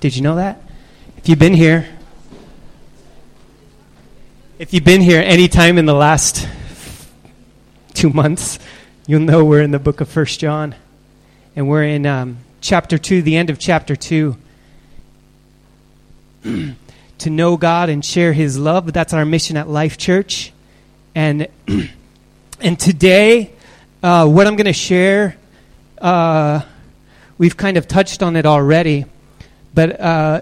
Did you know that? If you've been here, if you've been here any time in the last two months, you'll know we're in the book of First John, and we're in um, chapter two, the end of chapter two. to know God and share His love. That's our mission at Life Church, and and today, uh, what I'm going to share, uh, we've kind of touched on it already, but uh,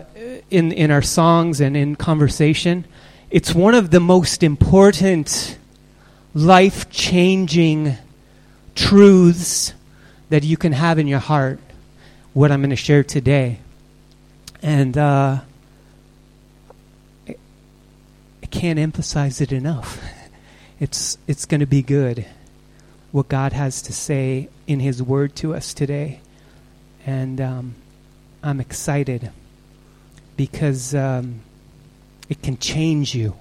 in in our songs and in conversation. It's one of the most important life changing truths that you can have in your heart, what I'm going to share today. And uh, I can't emphasize it enough. It's, it's going to be good, what God has to say in His Word to us today. And um, I'm excited because. Um, it can change you,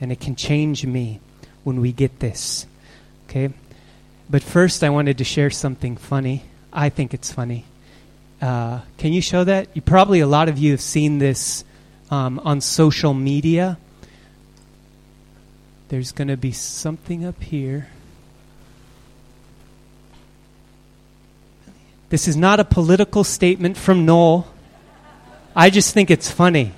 and it can change me when we get this. Okay? But first, I wanted to share something funny. I think it's funny. Uh, can you show that? You probably a lot of you have seen this um, on social media. There's going to be something up here. This is not a political statement from Noel. I just think it's funny.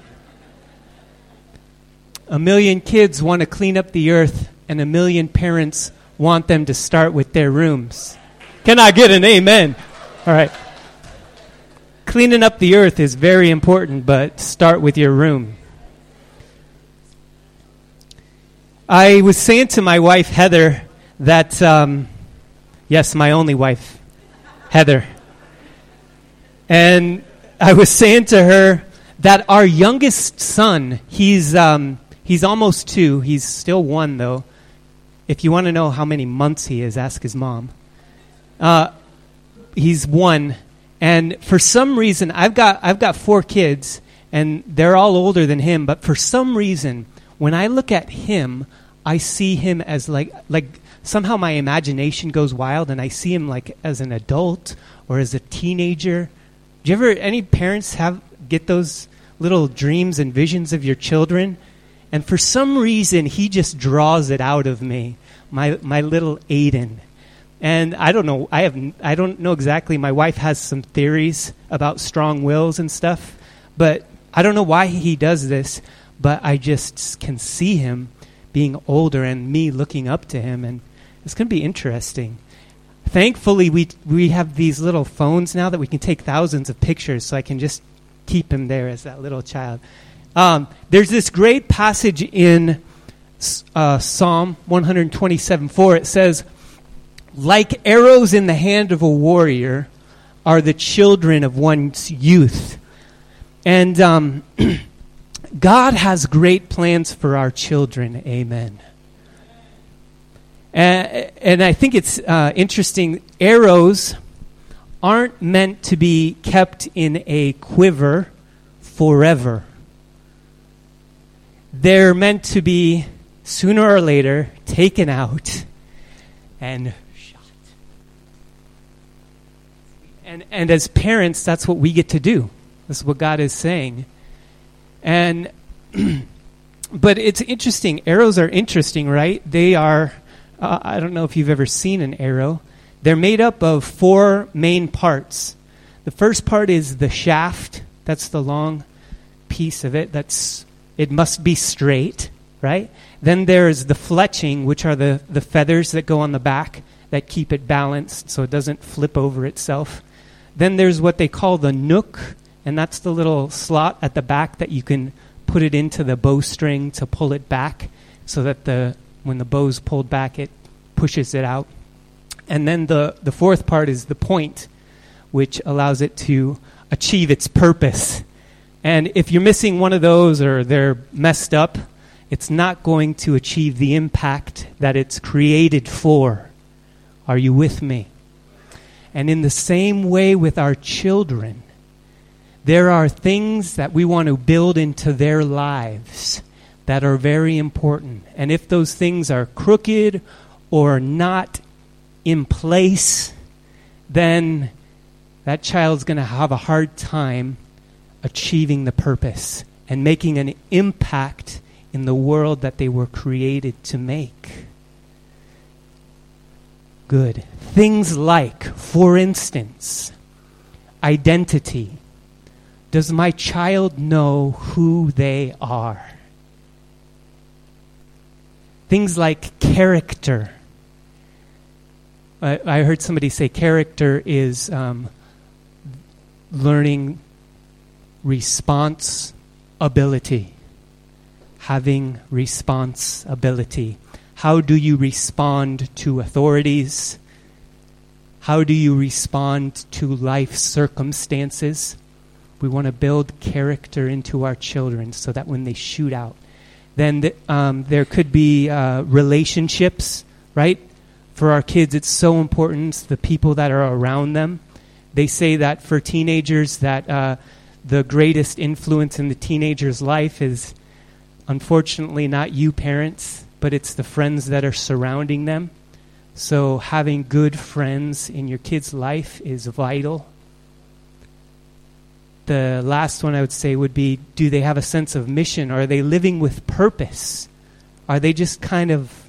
A million kids want to clean up the earth, and a million parents want them to start with their rooms. Can I get an amen? All right. Cleaning up the earth is very important, but start with your room. I was saying to my wife, Heather, that, um, yes, my only wife, Heather. And I was saying to her that our youngest son, he's, um, He's almost two. He's still one, though. If you want to know how many months he is, ask his mom. Uh, he's one. And for some reason, I've got, I've got four kids, and they're all older than him. But for some reason, when I look at him, I see him as like, like somehow my imagination goes wild, and I see him like as an adult or as a teenager. Do you ever, any parents have, get those little dreams and visions of your children? And for some reason, he just draws it out of me, my, my little Aiden. And I don't know, I, have, I don't know exactly. My wife has some theories about strong wills and stuff, but I don't know why he does this, but I just can see him being older and me looking up to him, and it's going to be interesting. Thankfully, we, we have these little phones now that we can take thousands of pictures, so I can just keep him there as that little child. Um, there's this great passage in uh, Psalm 127:4. It says, Like arrows in the hand of a warrior are the children of one's youth. And um, God has great plans for our children. Amen. And, and I think it's uh, interesting. Arrows aren't meant to be kept in a quiver forever they're meant to be sooner or later taken out and shot. And, and as parents, that's what we get to do. That's what God is saying. And, but it's interesting. Arrows are interesting, right? They are, uh, I don't know if you've ever seen an arrow. They're made up of four main parts. The first part is the shaft. That's the long piece of it. That's it must be straight, right? Then there's the fletching, which are the, the feathers that go on the back that keep it balanced so it doesn't flip over itself. Then there's what they call the nock, and that's the little slot at the back that you can put it into the bowstring to pull it back so that the when the bow's pulled back it pushes it out. And then the, the fourth part is the point, which allows it to achieve its purpose and if you're missing one of those or they're messed up, it's not going to achieve the impact that it's created for. Are you with me? And in the same way with our children, there are things that we want to build into their lives that are very important. And if those things are crooked or not in place, then that child's going to have a hard time achieving the purpose and making an impact in the world that they were created to make. Good. Things like, for instance, identity. Does my child know who they are? Things like character. I, I heard somebody say character is um, learning response ability. Having responsibility. How do you respond to authorities? How do you respond to life circumstances? We want to build character into our children so that when they shoot out, then the, um, there could be uh, relationships, right? For our kids, it's so important the people that are around them. They say that for teenagers, that uh, the greatest influence in the teenager's life is, unfortunately, not you parents, but it's the friends that are surrounding them. So, having good friends in your kid's life is vital. The last one I would say would be do they have a sense of mission? Are they living with purpose? Are they just kind of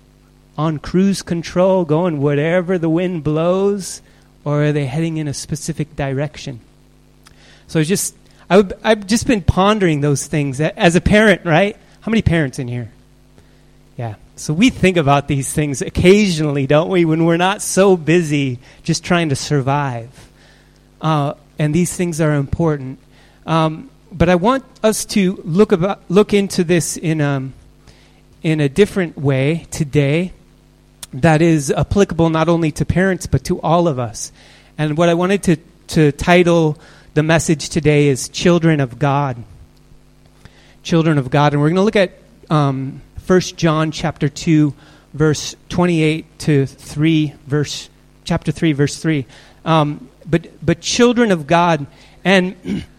on cruise control, going whatever the wind blows? Or are they heading in a specific direction? So, just I would, I've just been pondering those things as a parent, right? How many parents in here? Yeah. So we think about these things occasionally, don't we, when we're not so busy just trying to survive. Uh, and these things are important. Um, but I want us to look about look into this in um, in a different way today that is applicable not only to parents but to all of us. And what I wanted to to title the message today is Children of God. Children of God. And we're going to look at um, 1 John chapter 2, verse 28 to 3, verse, chapter 3, verse 3. Um, but, but children of God. And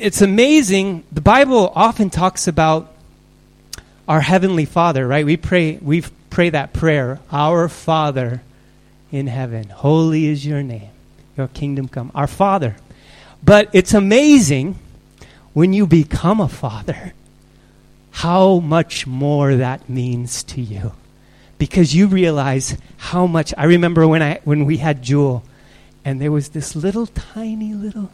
it's amazing. The Bible often talks about our Heavenly Father, right? We pray, we pray that prayer, Our Father in heaven, holy is your name your kingdom come. Our Father. But it's amazing when you become a father how much more that means to you. Because you realize how much I remember when I when we had Jewel and there was this little tiny little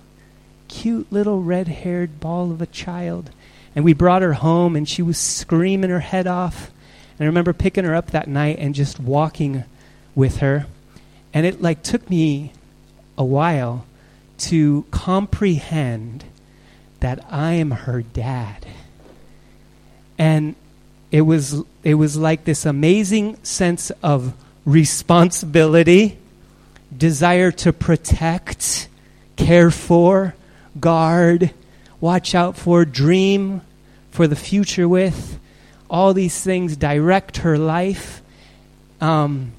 cute little red-haired ball of a child and we brought her home and she was screaming her head off. And I remember picking her up that night and just walking with her. And it like took me a while to comprehend that I am her dad. And it was it was like this amazing sense of responsibility, desire to protect, care for, guard, watch out for, dream for the future with. All these things direct her life. Um,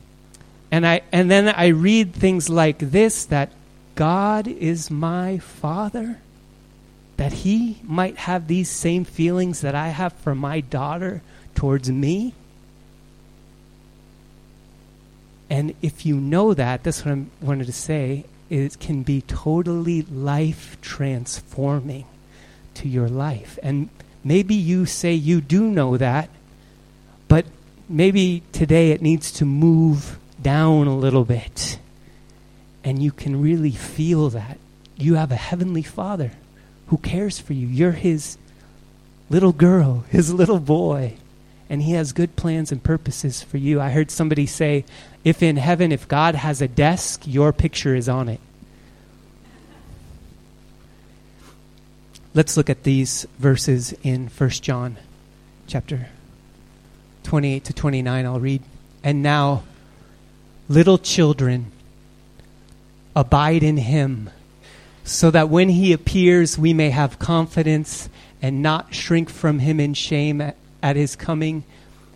and, I, and then I read things like this that God is my Father, that He might have these same feelings that I have for my daughter towards me. And if you know that, that's what I wanted to say, it can be totally life transforming to your life. And maybe you say you do know that, but maybe today it needs to move down a little bit. And you can really feel that. You have a heavenly Father who cares for you. You're his little girl, his little boy. And he has good plans and purposes for you. I heard somebody say, if in heaven, if God has a desk, your picture is on it. Let's look at these verses in 1 John chapter 28 to 29. I'll read. And now, Little children, abide in him, so that when he appears, we may have confidence and not shrink from him in shame at, at his coming.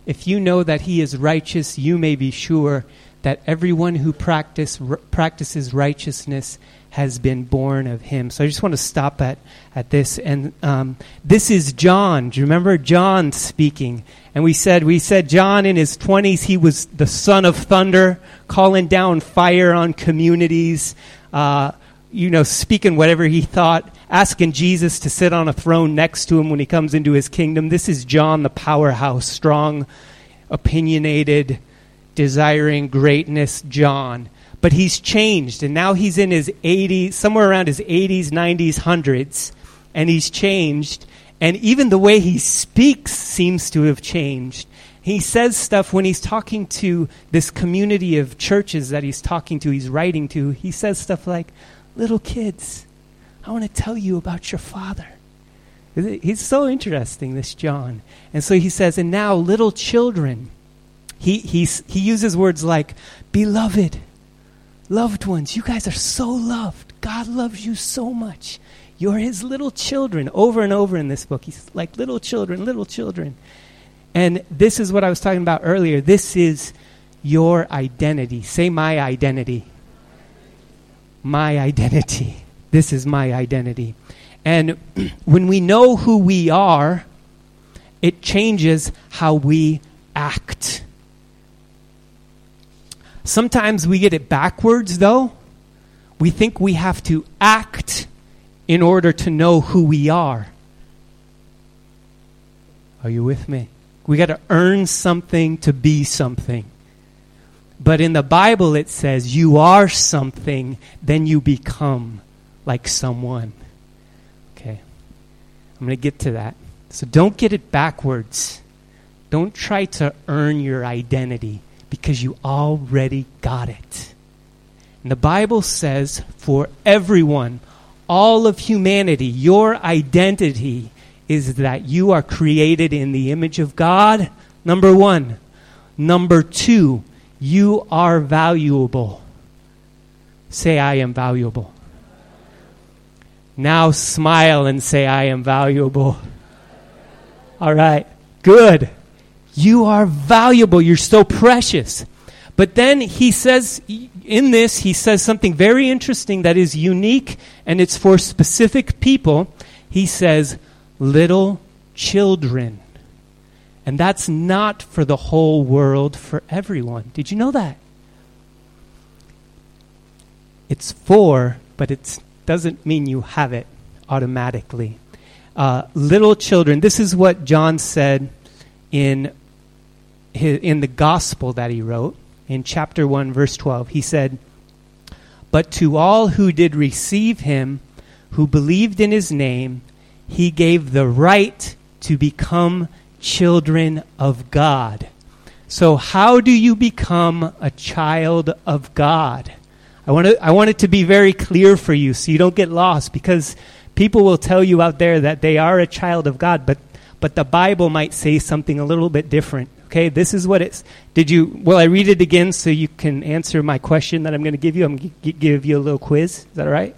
If you know that he is righteous, you may be sure that everyone who practice, r- practices righteousness has been born of him. So I just want to stop at, at this. And um, this is John. Do you remember John speaking? And we said, we said John in his 20s, he was the son of thunder, calling down fire on communities, uh, you know, speaking whatever he thought. asking Jesus to sit on a throne next to him when he comes into his kingdom. This is John, the powerhouse, strong, opinionated, desiring greatness John. But he's changed, and now he's in his 80s, somewhere around his 80s, 90s, 100s, and he's changed. And even the way he speaks seems to have changed. He says stuff when he's talking to this community of churches that he's talking to, he's writing to. He says stuff like, Little kids, I want to tell you about your father. He's so interesting, this John. And so he says, And now, little children, he, he's, he uses words like, Beloved, loved ones, you guys are so loved. God loves you so much. You're his little children over and over in this book. He's like little children, little children. And this is what I was talking about earlier. This is your identity. Say my identity. My identity. This is my identity. And when we know who we are, it changes how we act. Sometimes we get it backwards, though. We think we have to act in order to know who we are. Are you with me? We got to earn something to be something. But in the Bible, it says, you are something, then you become like someone. Okay. I'm going to get to that. So don't get it backwards. Don't try to earn your identity because you already got it. And the Bible says, for everyone, all of humanity, your identity is that you are created in the image of God. Number one. Number two, you are valuable. Say, I am valuable. Now smile and say, I am valuable. All right, good. You are valuable. You're so precious. But then he says, in this, he says something very interesting that is unique and it's for specific people. He says, little children. And that's not for the whole world, for everyone. Did you know that? It's for, but it doesn't mean you have it automatically. Uh, little children, this is what John said in, his, in the gospel that he wrote in chapter 1, verse 12. He said, But to all who did receive him, who believed in his name, he gave the right to become children of God. So, how do you become a child of God? I want, to, I want it to be very clear for you so you don't get lost because people will tell you out there that they are a child of God, but, but the Bible might say something a little bit different. Okay, this is what it's. Did you? Well, I read it again so you can answer my question that I'm going to give you. I'm going to give you a little quiz. Is that all right?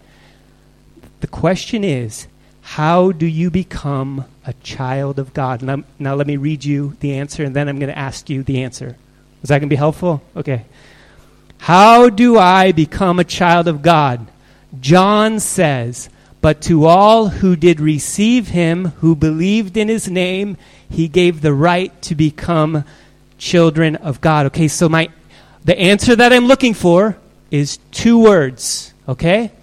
The question is how do you become a child of God? Now, now let me read you the answer, and then I'm going to ask you the answer. Is that going to be helpful? Okay. How do I become a child of God? John says, But to all who did receive him, who believed in his name, he gave the right to become children of God. Okay, so my the answer that I'm looking for is two words, okay?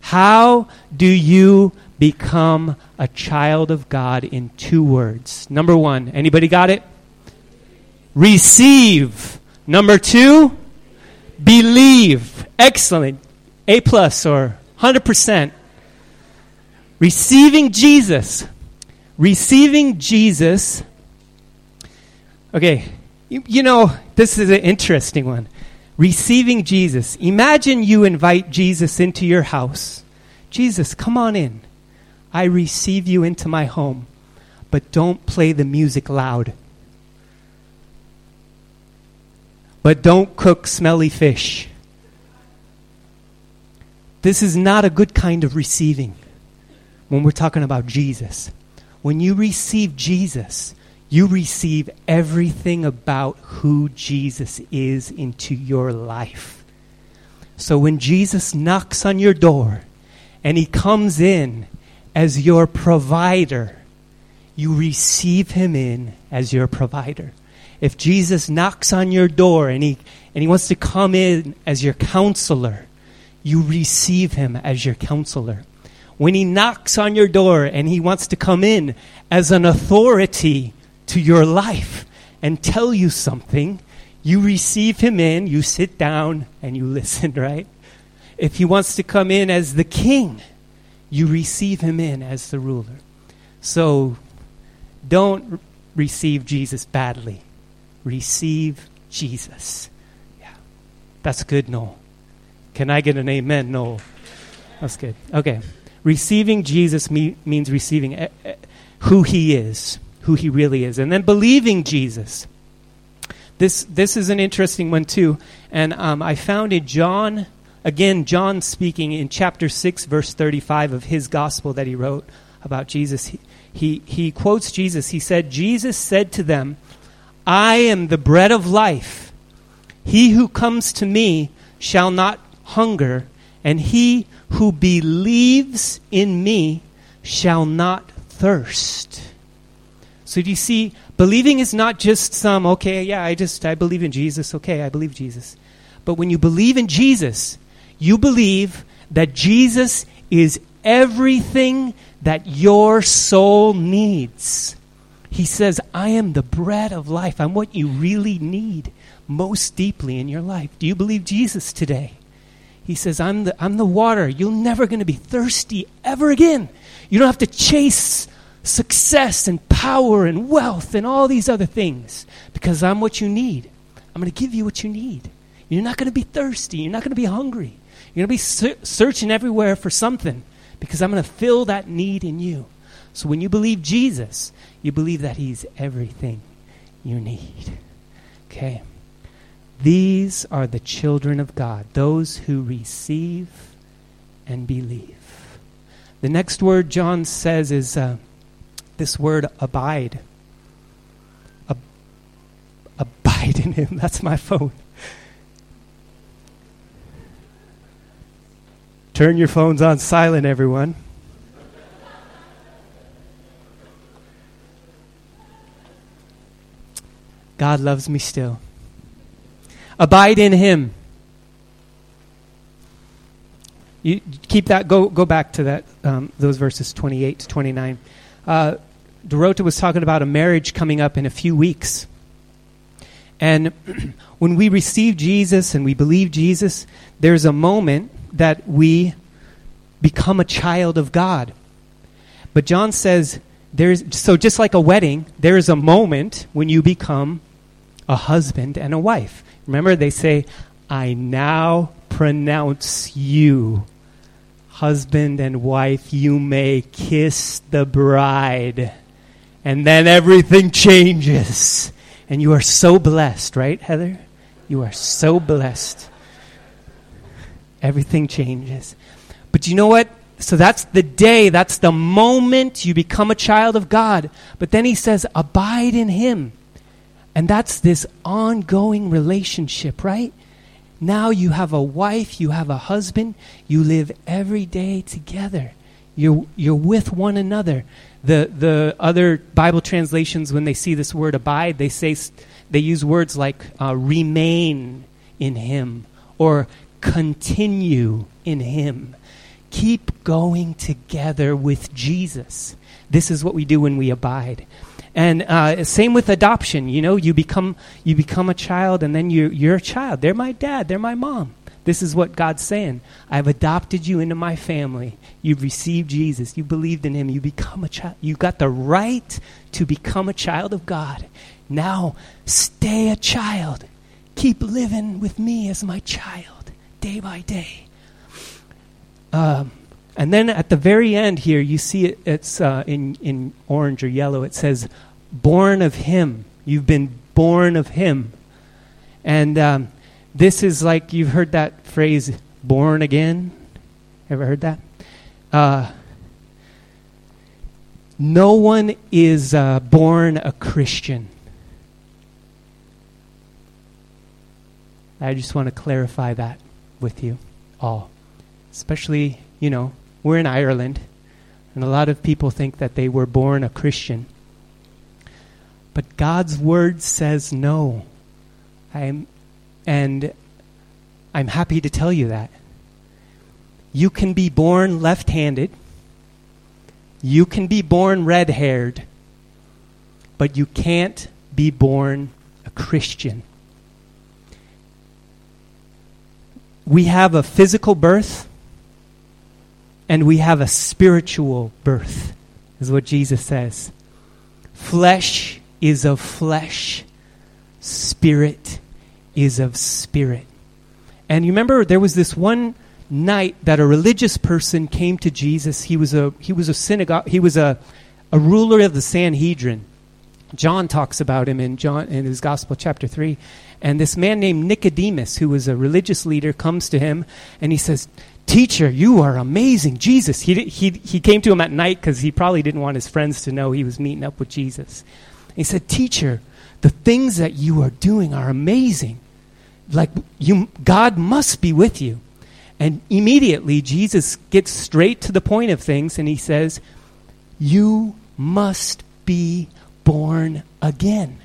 How do you become a child of God in two words. Number one, anybody got it? Receive. Number two, believe. Excellent. A plus or 100%. Receiving Jesus. Receiving Jesus. Okay, you, you know, this is an interesting one. Receiving Jesus. Imagine you invite Jesus into your house. Jesus, come on in. I receive you into my home, but don't play the music loud. But don't cook smelly fish. This is not a good kind of receiving when we're talking about Jesus. When you receive Jesus, you receive everything about who Jesus is into your life. So when Jesus knocks on your door and he comes in as your provider. You receive him in as your provider. If Jesus knocks on your door and he, and he wants to come in as your counselor, you receive him as your counselor. when he knocks on your door and he wants to come in as an authority to your life and tell you something, you receive him in, you sit down, and you listen, right? If he wants to come in as the king, you receive him in as the ruler. So don't receive Jesus badly. Receive Jesus. Yeah. That's good, Noel. Can I get an amen, Noel? That's good. Okay. Receiving Jesus me- means receiving eh, eh, who he is, who he really is. And then believing Jesus. This, this is an interesting one, too. And um, I found in John, again, John speaking in chapter 6, verse 35 of his gospel that he wrote about Jesus. He, he, he quotes Jesus. He said, Jesus said to them, I am the bread of life. He who comes to me shall not hunger, and he who believes in me shall not thirst. So do you see, believing is not just some, okay, yeah, I just, I believe in Jesus, okay, I believe Jesus. But when you believe in Jesus, you believe that Jesus is everything that your soul needs. He says, I am the bread of life. I'm what you really need most deeply in your life. Do you believe Jesus today? He says, I'm the, I'm the water. You're never going to be thirsty ever again. You don't have to chase success and power and wealth and all these other things because I'm what you need. I'm going to give you what you need. You're not going to be thirsty. You're not going to be hungry. You're going to be searching everywhere for something because I'm going to fill that need in you. So when you believe Jesus, you believe that He's everything you need. Okay? These are the children of God, those who receive and believe. The next word John says is. Uh, this word abide. Ab- abide in Him. That's my phone. Turn your phones on silent, everyone. God loves me still. Abide in Him. You keep that. Go go back to that. Um, those verses twenty eight to twenty nine. Uh, Dorota was talking about a marriage coming up in a few weeks. And when we receive Jesus and we believe Jesus, there's a moment that we become a child of God. But John says there's so just like a wedding, there's a moment when you become a husband and a wife. Remember they say, "I now pronounce you husband and wife, you may kiss the bride." And then everything changes. And you are so blessed, right, Heather? You are so blessed. Everything changes. But you know what? So that's the day, that's the moment you become a child of God. But then he says, abide in him. And that's this ongoing relationship, right? Now you have a wife, you have a husband, you live every day together. You're, you're with one another. The, the other Bible translations, when they see this word abide, they, say, they use words like uh, remain in Him or continue in Him. Keep going together with Jesus. This is what we do when we abide. And uh, same with adoption. You know, you become you become a child, and then you you're a child. They're my dad. They're my mom. This is what God's saying. I've adopted you into my family. You've received Jesus. You believed in him. You become a child. You've got the right to become a child of God. Now, stay a child. Keep living with me as my child, day by day. Um, and then at the very end here, you see it, it's uh, in, in orange or yellow. It says, born of him. You've been born of him. And um, this is like you've heard that phrase, born again. Ever heard that? Uh, no one is uh, born a Christian. I just want to clarify that with you all. Especially, you know, we're in Ireland, and a lot of people think that they were born a Christian. But God's word says no. I'm and I'm happy to tell you that. You can be born left handed, You can be born red haired, but you can't be born a Christian. We have a physical birth and we have a spiritual birth, is what Jesus says. Flesh is of flesh, spirit is of spirit. And you remember there was this one night that a religious person came to Jesus. He was a he was a synagogue he was a a ruler of the Sanhedrin. John talks about him in John in his gospel chapter 3. And this man named Nicodemus who was a religious leader comes to him and he says, "Teacher, you are amazing. Jesus." He he he came to him at night cuz he probably didn't want his friends to know he was meeting up with Jesus. He said, "Teacher, the things that you are doing are amazing." like you God must be with you. And immediately Jesus gets straight to the point of things and he says, "You must be born again."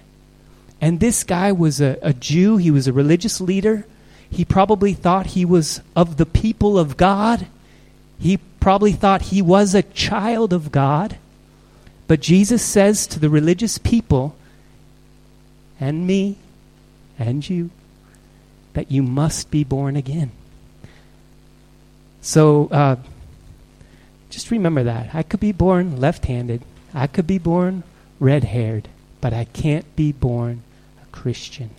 And this guy was a, a Jew, he was a religious leader. He probably thought he was of the people of God. He probably thought he was a child of God. But Jesus says to the religious people, and me, and you, that you must be born again. So uh, just remember that. I could be born left handed, I could be born red haired, but I can't be born Christian.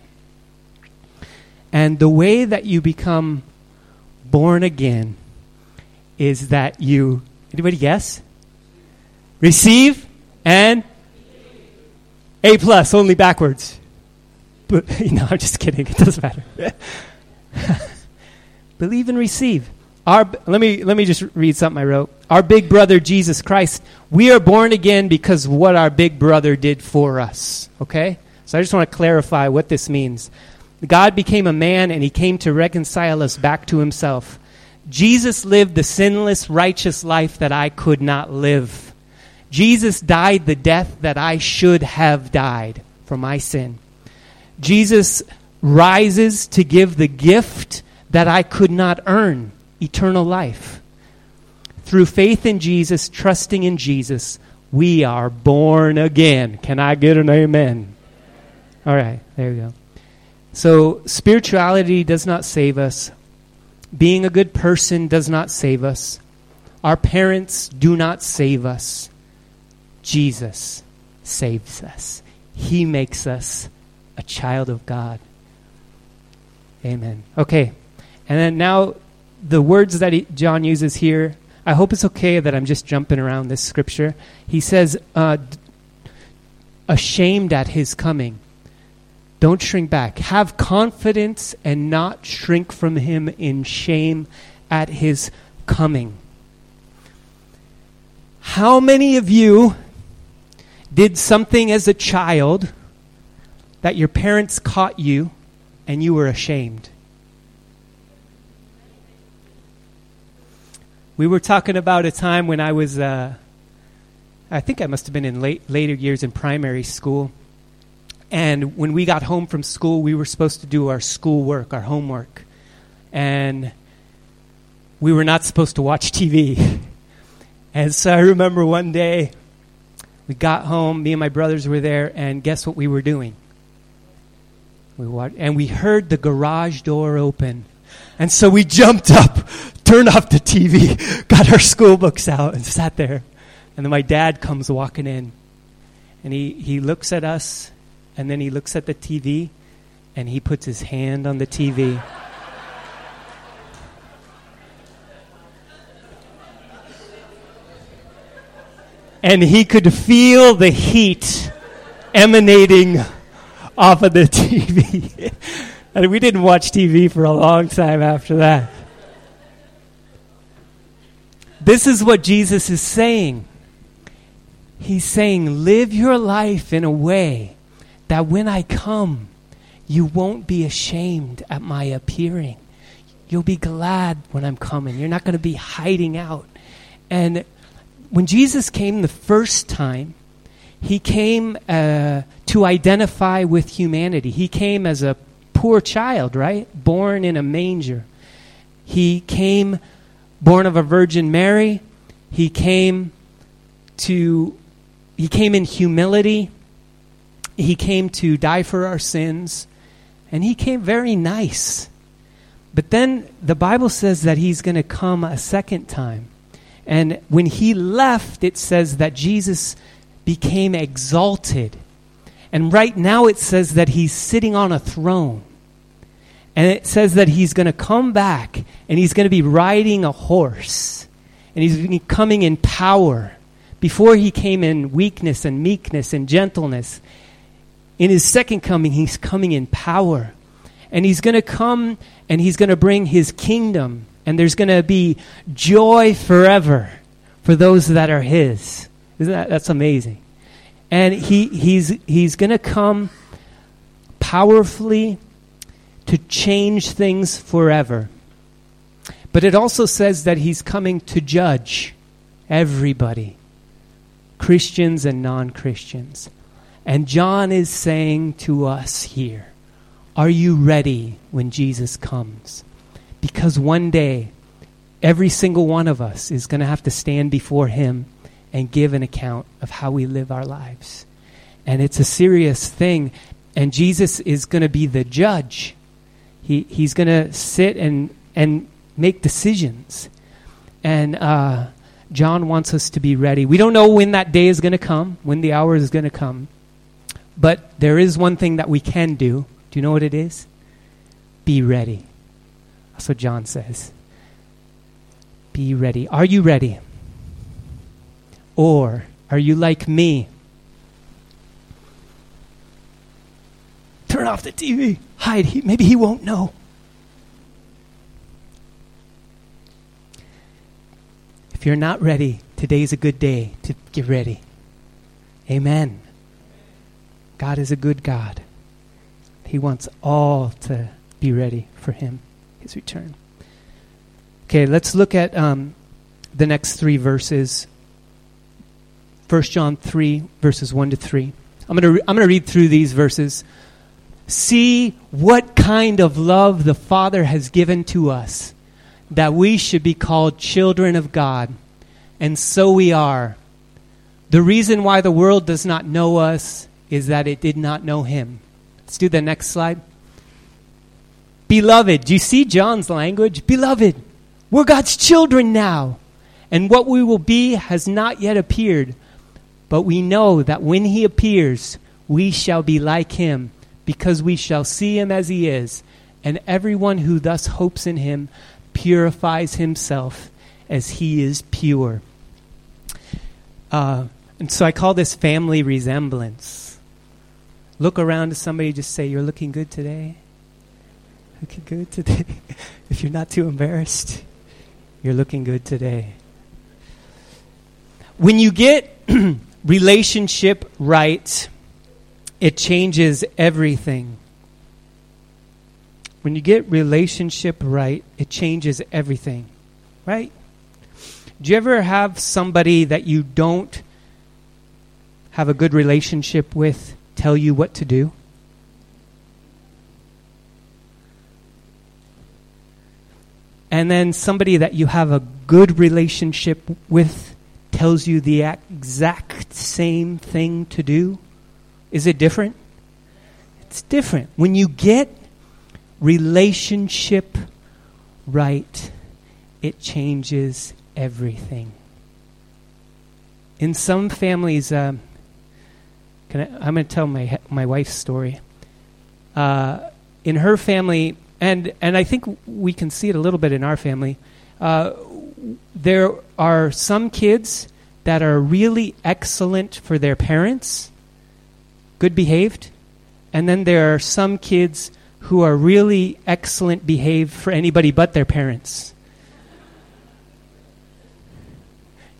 And the way that you become born again is that you, anybody guess? Receive and A plus, only backwards. But, you know, I'm just kidding. It doesn't matter. Believe and receive. Our, let, me, let me just read something I wrote. Our big brother, Jesus Christ, we are born again because what our big brother did for us. Okay? So I just want to clarify what this means. God became a man and he came to reconcile us back to himself. Jesus lived the sinless, righteous life that I could not live. Jesus died the death that I should have died for my sin. Jesus rises to give the gift that I could not earn eternal life. Through faith in Jesus, trusting in Jesus, we are born again. Can I get an amen? All right, there we go. So, spirituality does not save us. Being a good person does not save us. Our parents do not save us. Jesus saves us. He makes us a child of God. Amen. Okay. And then now the words that he, John uses here, I hope it's okay that I'm just jumping around this scripture. He says, uh, ashamed at his coming. Don't shrink back. Have confidence and not shrink from him in shame at his coming. How many of you did something as a child that your parents caught you and you were ashamed. We were talking about a time when I was, uh, I think I must have been in late, later years in primary school. And when we got home from school, we were supposed to do our school work, our homework. And we were not supposed to watch TV. and so I remember one day we got home, me and my brothers were there, and guess what we were doing? We watched, and we heard the garage door open. And so we jumped up, turned off the TV, got our school books out, and sat there. And then my dad comes walking in. And he, he looks at us, and then he looks at the TV, and he puts his hand on the TV. and he could feel the heat emanating off of the TV. and we didn't watch TV for a long time after that. This is what Jesus is saying. He's saying, live your life in a way that when I come, you won't be ashamed at my appearing. You'll be glad when I'm coming. You're not going to be hiding out. And when Jesus came the first time, he came uh, to identify with humanity. He came as a poor child, right? Born in a manger. He came born of a Virgin Mary. He came to he came in humility. He came to die for our sins, and he came very nice. But then the Bible says that he's going to come a second time. And when he left, it says that Jesus became exalted. And right now it says that he's sitting on a throne. And it says that he's going to come back and he's going to be riding a horse. And he's coming in power. Before he came in weakness and meekness and gentleness. In his second coming, he's coming in power. And he's going to come and he's going to bring his kingdom. And there's going to be joy forever for those that are his. Isn't that that's amazing? And he, he's, he's going to come powerfully to change things forever. But it also says that he's coming to judge everybody, Christians and non Christians. And John is saying to us here, Are you ready when Jesus comes? Because one day, every single one of us is going to have to stand before him and give an account of how we live our lives. And it's a serious thing. And Jesus is going to be the judge. He, he's going to sit and, and make decisions. And uh, John wants us to be ready. We don't know when that day is going to come, when the hour is going to come. But there is one thing that we can do. Do you know what it is? Be ready. That's what John says. Be ready. Are you ready? Or are you like me? Turn off the TV. Hide. He, maybe he won't know. If you're not ready, today's a good day to get ready. Amen. God is a good God. He wants all to be ready for Him, His return. Okay, let's look at um, the next three verses 1 John 3, verses 1 to 3. I'm going re- to read through these verses. See what kind of love the Father has given to us, that we should be called children of God. And so we are. The reason why the world does not know us is that it did not know Him. Let's do the next slide. Beloved, do you see John's language? Beloved, we're God's children now, and what we will be has not yet appeared. But we know that when he appears, we shall be like him, because we shall see him as he is. And everyone who thus hopes in him purifies himself as he is pure. Uh, and so I call this family resemblance. Look around to somebody, just say, You're looking good today. Looking good today. if you're not too embarrassed, you're looking good today. When you get relationship right, it changes everything. When you get relationship right, it changes everything. Right? Do you ever have somebody that you don't have a good relationship with tell you what to do? And then somebody that you have a good relationship with tells you the exact same thing to do? Is it different? It's different. When you get relationship right, it changes everything. In some families, um, I, am going to tell my my wife's story. Uh, in her family, and and I think we can see it a little bit in our family. Uh, there are some kids that are really excellent for their parents, good behaved, and then there are some kids who are really excellent behaved for anybody but their parents.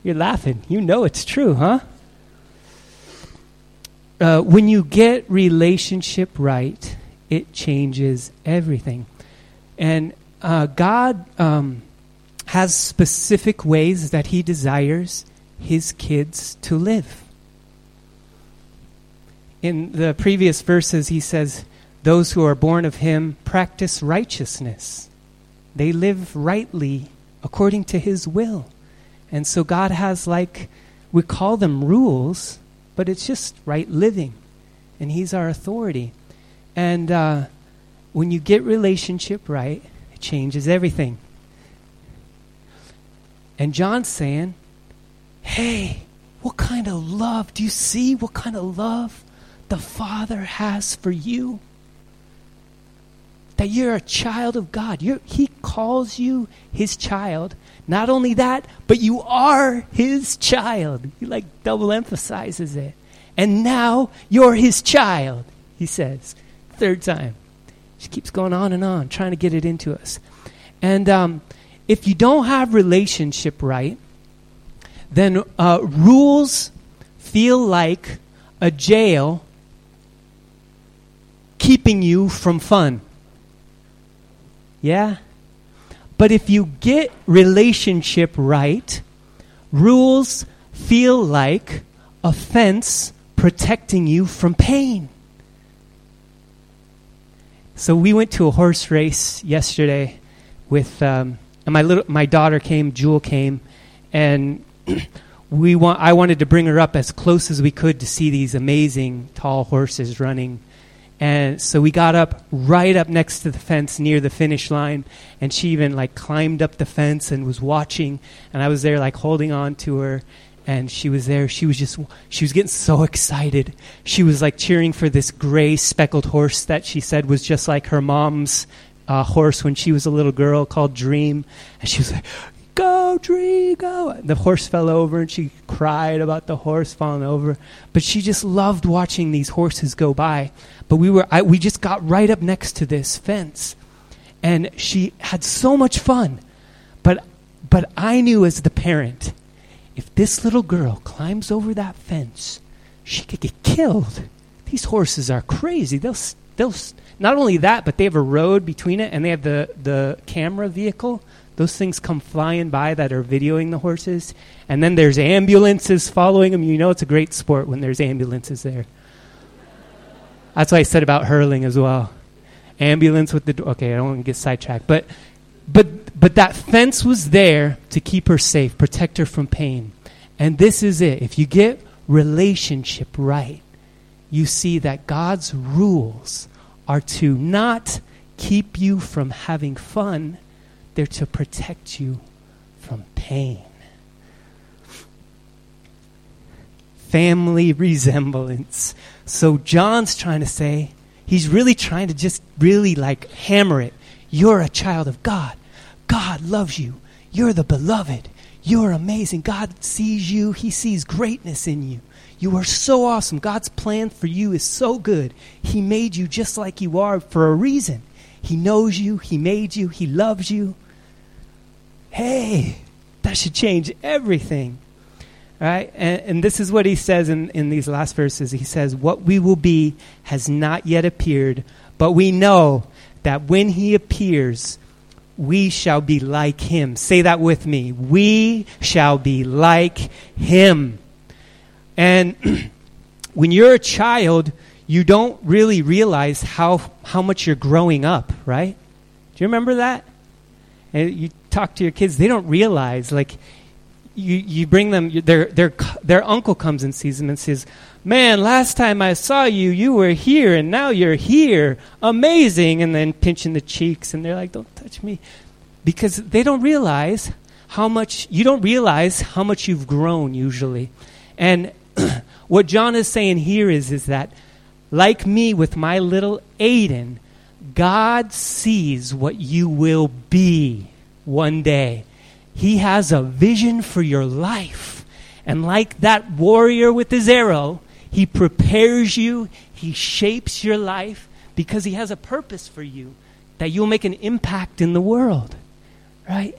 You're laughing. You know it's true, huh? Uh, when you get relationship right, it changes everything. And uh, God um, has specific ways that He desires His kids to live. In the previous verses, He says, Those who are born of Him practice righteousness, they live rightly according to His will. And so God has like we call them rules, but it's just right living. And He's our authority. And uh, when you get relationship right, it changes everything. And John's saying, hey, what kind of love? Do you see what kind of love the Father has for you? That you're a child of God. You're, he calls you his child. Not only that, but you are his child. He like double emphasizes it. And now you're his child, he says. Third time. She keeps going on and on, trying to get it into us. And um, if you don't have relationship right, then uh, rules feel like a jail keeping you from fun. Yeah? But if you get relationship right, rules feel like a fence protecting you from pain. So we went to a horse race yesterday with um, and my little my daughter came, Jewel came, and we want I wanted to bring her up as close as we could to see these amazing tall horses running. And so we got up right up next to the fence near the finish line and she even like climbed up the fence and was watching and I was there like holding on to her and she was there. She was just, she was getting so excited. She was like cheering for this gray speckled horse that she said was just like her mom's uh, horse when she was a little girl called Dream. And she was like, Go, Dream, go. The horse fell over and she cried about the horse falling over. But she just loved watching these horses go by. But we were, I, we just got right up next to this fence. And she had so much fun. But, but I knew as the parent, if this little girl climbs over that fence, she could get killed. These horses are crazy. They'll, they'll, not only that, but they have a road between it and they have the, the camera vehicle. Those things come flying by that are videoing the horses. And then there's ambulances following them. You know it's a great sport when there's ambulances there. That's what I said about hurling as well. Ambulance with the. Okay, I don't want to get sidetracked. But but, but that fence was there to keep her safe, protect her from pain. And this is it. If you get relationship right, you see that God's rules are to not keep you from having fun, they're to protect you from pain. Family resemblance. So John's trying to say, he's really trying to just really like hammer it. You're a child of God. God loves you. You're the beloved. You're amazing. God sees you. He sees greatness in you. You are so awesome. God's plan for you is so good. He made you just like you are for a reason. He knows you. He made you. He loves you. Hey, that should change everything. Right? And, and this is what he says in, in these last verses. He says, What we will be has not yet appeared, but we know that when he appears, we shall be like him. Say that with me. We shall be like him. And when you're a child, you don't really realize how, how much you're growing up, right? Do you remember that? And you talk to your kids, they don't realize, like, you, you bring them, their, their, their uncle comes and sees them and says, Man, last time I saw you, you were here, and now you're here. Amazing. And then pinching the cheeks, and they're like, Don't touch me. Because they don't realize how much, you don't realize how much you've grown usually. And what John is saying here is, is that, like me with my little Aiden, God sees what you will be one day. He has a vision for your life. And like that warrior with his arrow, he prepares you, He shapes your life because He has a purpose for you that you'll make an impact in the world, right?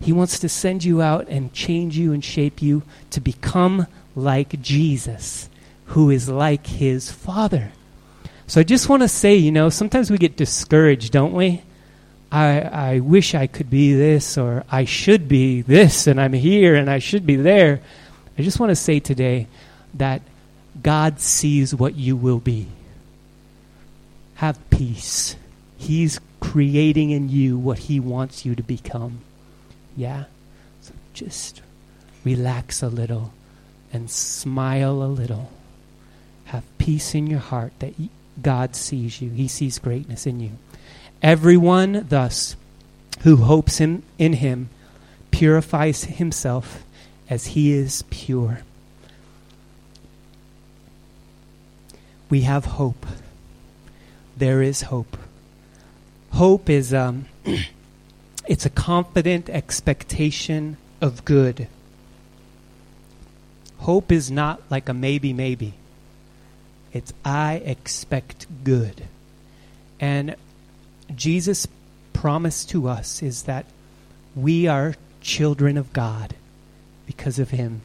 He wants to send you out and change you and shape you to become like Jesus, who is like His Father. So I just want to say, you know, sometimes we get discouraged, don't we? I, I wish I could be this, or I should be this, and I'm here, and I should be there. I just want to say today that God sees what you will be. Have peace. He's creating in you what He wants you to become. Yeah? So just relax a little and smile a little. Have peace in your heart that God sees you. He sees greatness in you. Everyone, thus, who hopes in, in him purifies himself as he is pure. We have hope. There is hope. Hope is um, it's a confident expectation of good. Hope is not like a maybe, maybe. It's I expect good. And Jesus' promise to us is that we are children of God because of Him.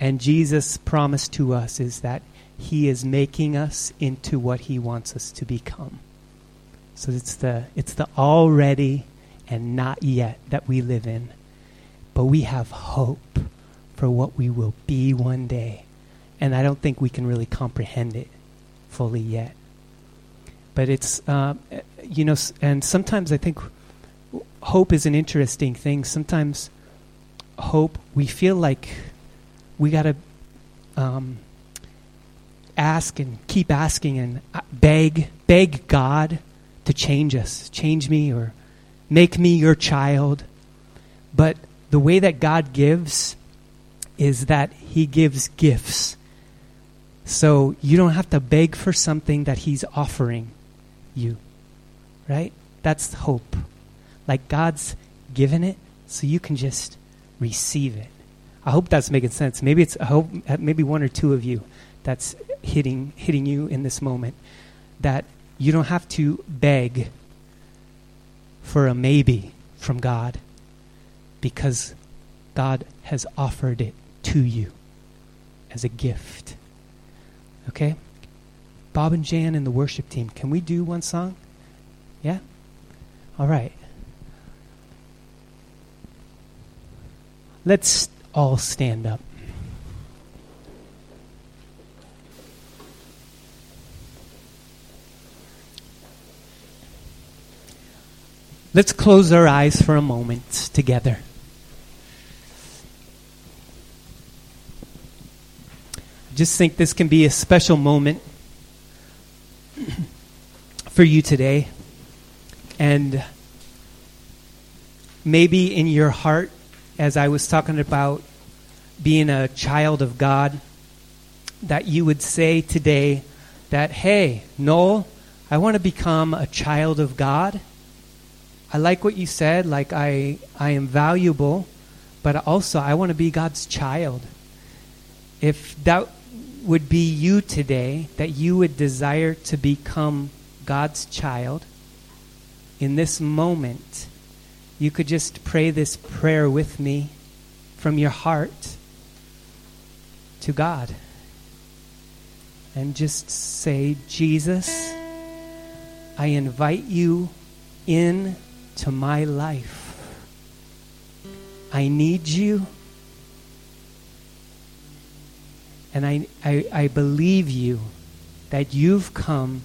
And Jesus' promise to us is that He is making us into what He wants us to become. So it's the, it's the already and not yet that we live in. But we have hope for what we will be one day. And I don't think we can really comprehend it fully yet. But it's, uh, you know, and sometimes I think hope is an interesting thing. Sometimes hope, we feel like we got to um, ask and keep asking and uh, beg, beg God to change us, change me, or make me your child. But the way that God gives is that He gives gifts. So you don't have to beg for something that He's offering you. Right? That's hope. Like God's given it so you can just receive it. I hope that's making sense. Maybe it's I hope uh, maybe one or two of you that's hitting hitting you in this moment that you don't have to beg for a maybe from God because God has offered it to you as a gift. Okay? Bob and Jan and the worship team, can we do one song? Yeah? All right. Let's all stand up. Let's close our eyes for a moment together. I just think this can be a special moment for you today. And maybe in your heart, as I was talking about being a child of God, that you would say today that, hey, Noel, I want to become a child of God. I like what you said, like I, I am valuable, but also I want to be God's child. If that would be you today, that you would desire to become God's child, in this moment, you could just pray this prayer with me from your heart to God. And just say, Jesus, I invite you in to my life. I need you. And I, I, I believe you that you've come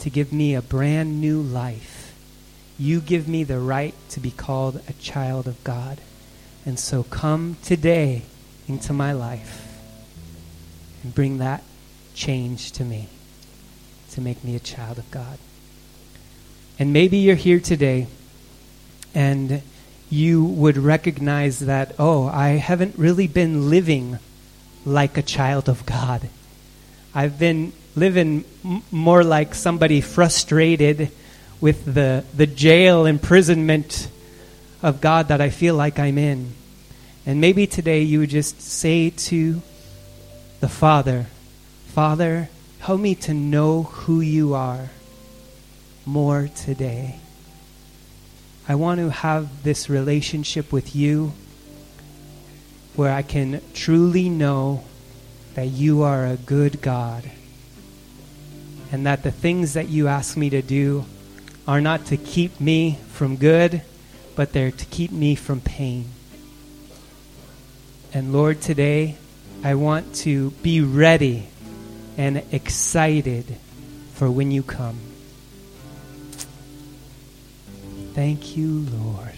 to give me a brand new life. You give me the right to be called a child of God. And so come today into my life and bring that change to me to make me a child of God. And maybe you're here today and you would recognize that, oh, I haven't really been living like a child of God. I've been living m- more like somebody frustrated with the, the jail imprisonment of God that I feel like I'm in. And maybe today you would just say to the Father, Father, help me to know who you are more today. I want to have this relationship with you where I can truly know that you are a good God and that the things that you ask me to do are not to keep me from good, but they're to keep me from pain. And Lord, today I want to be ready and excited for when you come. Thank you, Lord.